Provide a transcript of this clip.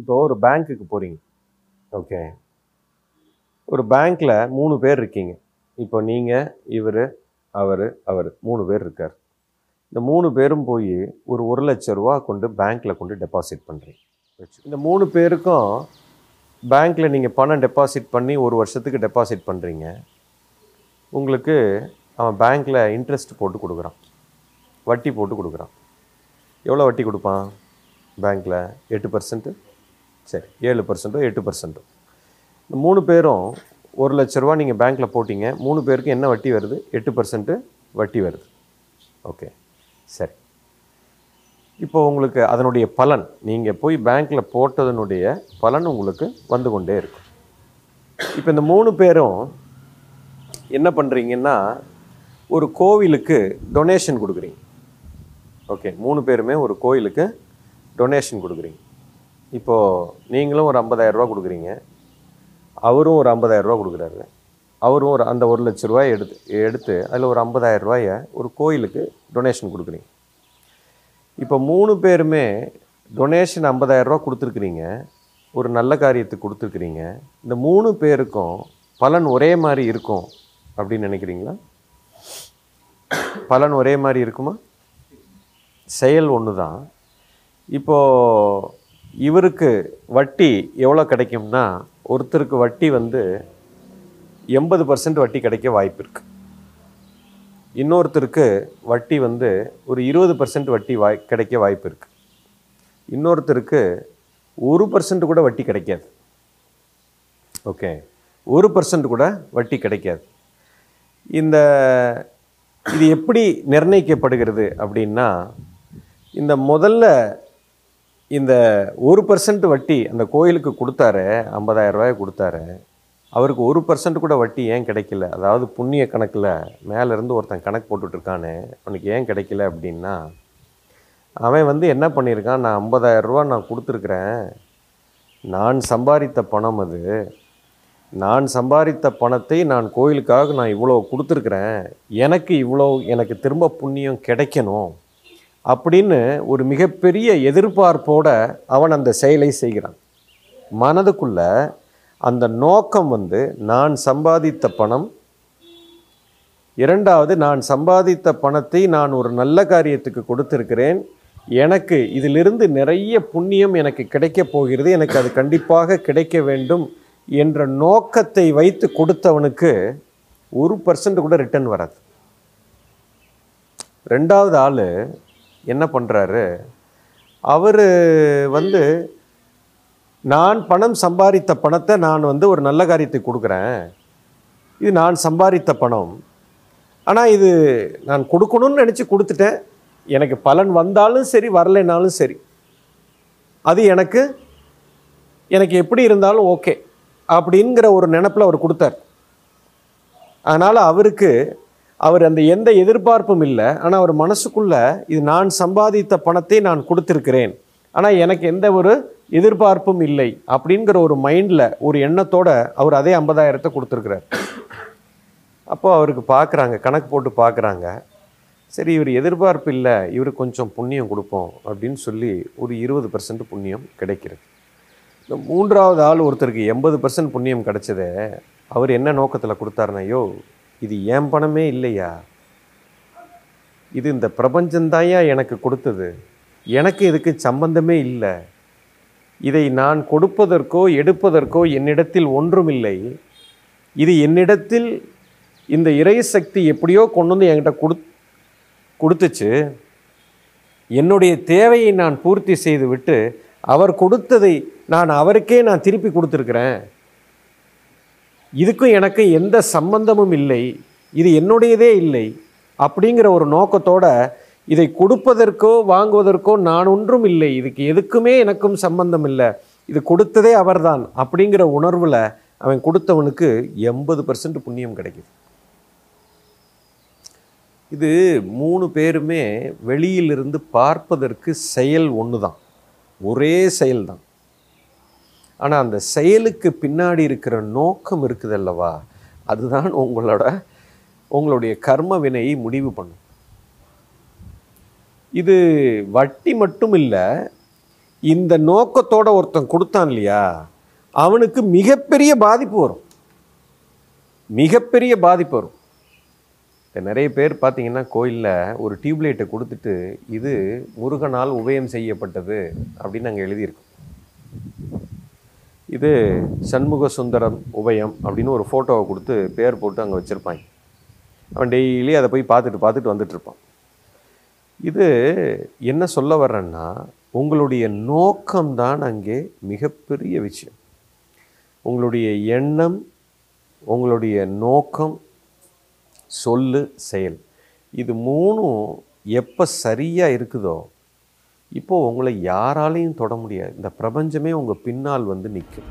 இப்போ ஒரு பேங்க்குக்கு போகிறீங்க ஓகே. ஒரு பேங்க்கில் மூணு பேர் இருக்கீங்க. இப்போ நீங்கள் இவர் அவர் அவர் மூணு பேர் இருக்கார். இந்த மூணு பேரும் போய் ஒரு ஒரு லட்ச ரூபா கொண்டு பேங்க்கில் கொண்டு டெபாசிட் பண்ணுறீங்க இந்த மூணு பேருக்கும் பேங்க்கில் நீங்கள் பணம் டெபாசிட் பண்ணி ஒரு வருஷத்துக்கு டெபாசிட் பண்ணுறீங்க உங்களுக்கு அவன் பேங்க்கில் இன்ட்ரெஸ்ட் போட்டு கொடுக்குறான். வட்டி போட்டு கொடுக்குறான். எவ்வளோ வட்டி கொடுப்பான்? பேங்க்கில் எட்டு பர்சன்ட்டு சரி ஏழு பர்சன்ட்டோ எட்டு பர்சன்ட்டோ இந்த மூணு பேரும் ஒரு லட்ச ரூபா நீங்கள் பேங்க்கில் போட்டிங்க மூணு பேருக்கு என்ன வட்டி வருது? எட்டு பர்சன்ட்டு வட்டி வருது. ஓகே சரி. இப்போ உங்களுக்கு அதனுடைய பலன் நீங்கள் போய் பேங்க்கில் போட்டதனுடைய பலன் உங்களுக்கு வந்து கொண்டே இருக்கும் இப்போ இந்த மூணு பேரும் என்ன பண்ணுறீங்கன்னா ஒரு கோவிலுக்கு டொனேஷன் கொடுக்குறீங்க. ஓகே மூணு பேருமே ஒரு கோயிலுக்கு டொனேஷன் கொடுக்குறீங்க. இப்போது நீங்களும் ஒரு 50000 ரூபா கொடுக்குறீங்க. அவரும் ஒரு 50000 ரூபா கொடுக்குறாரு. அவரும் ஒரு அந்த ஒரு லட்ச ரூபாய் எடுத்து எடுத்து அதில் ஒரு 50000 ரூபாயை ஒரு கோயிலுக்கு டொனேஷன் கொடுக்குறீங்க. இப்போ மூணு பேருமே டொனேஷன் 50000 ரூபா கொடுத்துருக்குறீங்க. ஒரு நல்ல காரியத்துக்கு கொடுத்துருக்குறீங்க. இந்த மூணு பேருக்கும் பலன் ஒரே மாதிரி இருக்கும் அப்படின்னு நினைக்கிறீங்களா? பலன் ஒரே மாதிரி இருக்குமா? செயல் ஒன்று தான் இப்போது இவருக்கு வட்டி எவ்வளோ கிடைக்கும்னா ஒருத்தருக்கு வட்டி வந்து எண்பது பர்சன்ட் வட்டி கிடைக்க வாய்ப்பு இருக்குது இன்னொருத்தருக்கு வட்டி வந்து ஒரு இருபது பர்சன்ட் வட்டி வாய் கிடைக்க வாய்ப்பு இருக்குது இன்னொருத்தருக்கு ஒரு பர்சன்ட் கூட வட்டி கிடைக்காது. ஓகே? ஒரு பர்சன்ட் கூட வட்டி கிடைக்காது. இந்த இது எப்படி நிர்ணயிக்கப்படுகிறது அப்படின்னா இந்த முதல்ல இந்த ஒரு பர்சன்ட் வட்டி அந்த கோயிலுக்கு கொடுத்தாரு 50000 ரூபாய் கொடுத்தாரு. அவருக்கு ஒரு பர்சன்ட் கூட வட்டி ஏன் கிடைக்கல? அதாவது புண்ணிய கணக்கில் மேலேருந்து ஒருத்தன் கணக்கு போட்டுட்ருக்கானு அவனுக்கு ஏன் கிடைக்கல அப்படின்னா அவன் வந்து என்ன பண்ணியிருக்கான்? நான் 50000 ரூபா நான் கொடுத்துருக்குறேன். நான் சம்பாதித்த பணம் அது. நான் சம்பாதித்த பணத்தை நான் கோயிலுக்காக நான் இவ்வளோ கொடுத்துருக்குறேன். எனக்கு இவ்வளோ எனக்கு திரும்ப புண்ணியம் கிடைக்கணும். அப்படின்னு ஒரு மிகப்பெரிய எதிர்பார்ப்போட அவன் அந்த செயலை செய்கிறான். மனதுக்குள்ள அந்த நோக்கம் வந்து நான் சம்பாதித்த பணம் இரண்டாவது நான் சம்பாதித்த பணத்தை நான் ஒரு நல்ல காரியத்துக்கு கொடுத்திருக்கிறேன் எனக்கு இதிலிருந்து நிறைய புண்ணியம் எனக்கு கிடைக்கப் போகிறது எனக்கு அது கண்டிப்பாக கிடைக்க வேண்டும் என்ற நோக்கத்தை வைத்து கொடுத்தவனுக்கு ஒரு பர்சன்ட் கூட ரிட்டர்ன் வராது. ரெண்டாவது ஆள் என்ன பண்ணுறாரு அவர் வந்து நான் பணம் சம்பாதித்த பணத்தை நான் வந்து ஒரு நல்ல காரியத்துக்கு கொடுக்குறேன். இது நான் சம்பாதித்த பணம். ஆனால் இது நான் கொடுக்கணும்னு நினச்சி கொடுத்துட்டேன். எனக்கு பலன் வந்தாலும் சரி வரலைனாலும் சரி. அது எனக்கு எனக்கு எப்படி இருந்தாலும் ஓகே. அப்படிங்கிற ஒரு நினப்பில் அவர் கொடுத்தார். அதனால் அவருக்கு அவர் அந்த எந்த எதிர்பார்ப்பும் இல்லை. ஆனால் அவர் மனசுக்குள்ள இது நான் சம்பாதித்த பணத்தை நான் கொடுத்துருக்கிறேன். ஆனால் எனக்கு எந்த ஒரு எதிர்பார்ப்பும் இல்லை அப்படிங்கிற ஒரு மைண்டில் ஒரு எண்ணத்தோட அவர் அதே ஐம்பதாயிரத்தை கொடுத்துருக்கிறார். அப்போ அவருக்கு பார்க்குறாங்க கணக்கு போட்டு பார்க்குறாங்க சரி இவர் எதிர்பார்ப்பு இல்லை இவருக்கு கொஞ்சம் புண்ணியம் கொடுப்போம் அப்படின்னு சொல்லி ஒரு இருபது பர்சன்ட் புண்ணியம் கிடைக்கிறது. இந்த மூன்றாவது ஆள் ஒருத்தருக்கு எண்பது பர்சன்ட் புண்ணியம் கிடைச்சதே அவர் என்ன நோக்கத்தில் கொடுத்தாருனையோ ஐயோ இது என் பணமே இல்லையா? இது இந்த பிரபஞ்சந்தாயா எனக்கு கொடுத்தது. எனக்கு இதுக்கு சம்பந்தமே இல்லை. இதை நான் கொடுப்பதற்கோ எடுப்பதற்கோ என்னிடத்தில் ஒன்றுமில்லை. இது என்னிடத்தில் இந்த இறை சக்தி எப்படியோ கொண்டு வந்து என்கிட்ட கொடு கொடுத்துச்சு. என்னுடைய தேவையை நான் பூர்த்தி செய்து விட்டு அவர் கொடுத்ததை நான் அவருக்கே நான் திருப்பி கொடுத்துருக்குறேன். இதுக்கும் எனக்கு எந்த சம்பந்தமும் இல்லை. இது என்னுடையதே இல்லை. அப்படிங்கிற ஒரு நோக்கத்தோட இதை கொடுப்பதற்கோ வாங்குவதற்கோ நான் ஒன்றும் இல்லை. இதுக்கு எதுக்குமே எனக்கும் சம்பந்தம் இல்லை. இது கொடுத்ததே அவர்தான் அப்படிங்கிற உணர்வில் அவன் கொடுத்தவனுக்கு எண்பது பர்சன்ட் புண்ணியம் கிடைக்குது. இது மூணு பேருமே வெளியிலிருந்து பார்ப்பதற்கு செயல் ஒன்று தான் ஒரே செயல் தான் ஆனால் அந்த செயலுக்கு பின்னாடி இருக்கிற நோக்கம் இருக்குது அல்லவா? அதுதான் உங்களோட உங்களுடைய கர்ம வினையை முடிவு பண்ணும். இது வட்டி மட்டும் இல்லை இந்த நோக்கத்தோட ஒருத்தன் கொடுத்தான் இல்லையா? அவனுக்கு மிகப்பெரிய பாதிப்பு வரும். மிகப்பெரிய பாதிப்பு வரும். நிறைய பேர் பார்த்தீங்கன்னா கோயிலில் ஒரு டியூப்லைட்டை கொடுத்துட்டு இது முருகனால் உபயம் செய்யப்பட்டது அப்படின்னு அங்கே எழுதியிருக்கோம் இது சண்முக சுந்தரம் உபயம் அப்படின்னு ஒரு ஃபோட்டோவை கொடுத்து பேர் போட்டு அங்கே வச்சுருப்பாங்க. அவன் டெய்லி அதை போய் பார்த்துட்டு பார்த்துட்டு வந்துட்டுருப்பான் இது என்ன சொல்ல வர்றேன்னா உங்களுடைய நோக்கம்தான் அங்கே மிகப்பெரிய விஷயம். உங்களுடைய எண்ணம் உங்களுடைய நோக்கம் சொல்லு செயல். இது மூணும் எப்போ சரியாக இருக்குதோ இப்போது உங்களை யாராலையும் தொட முடியாது. இந்த பிரபஞ்சமே உங்கள் பின்னால் வந்து நிற்கும்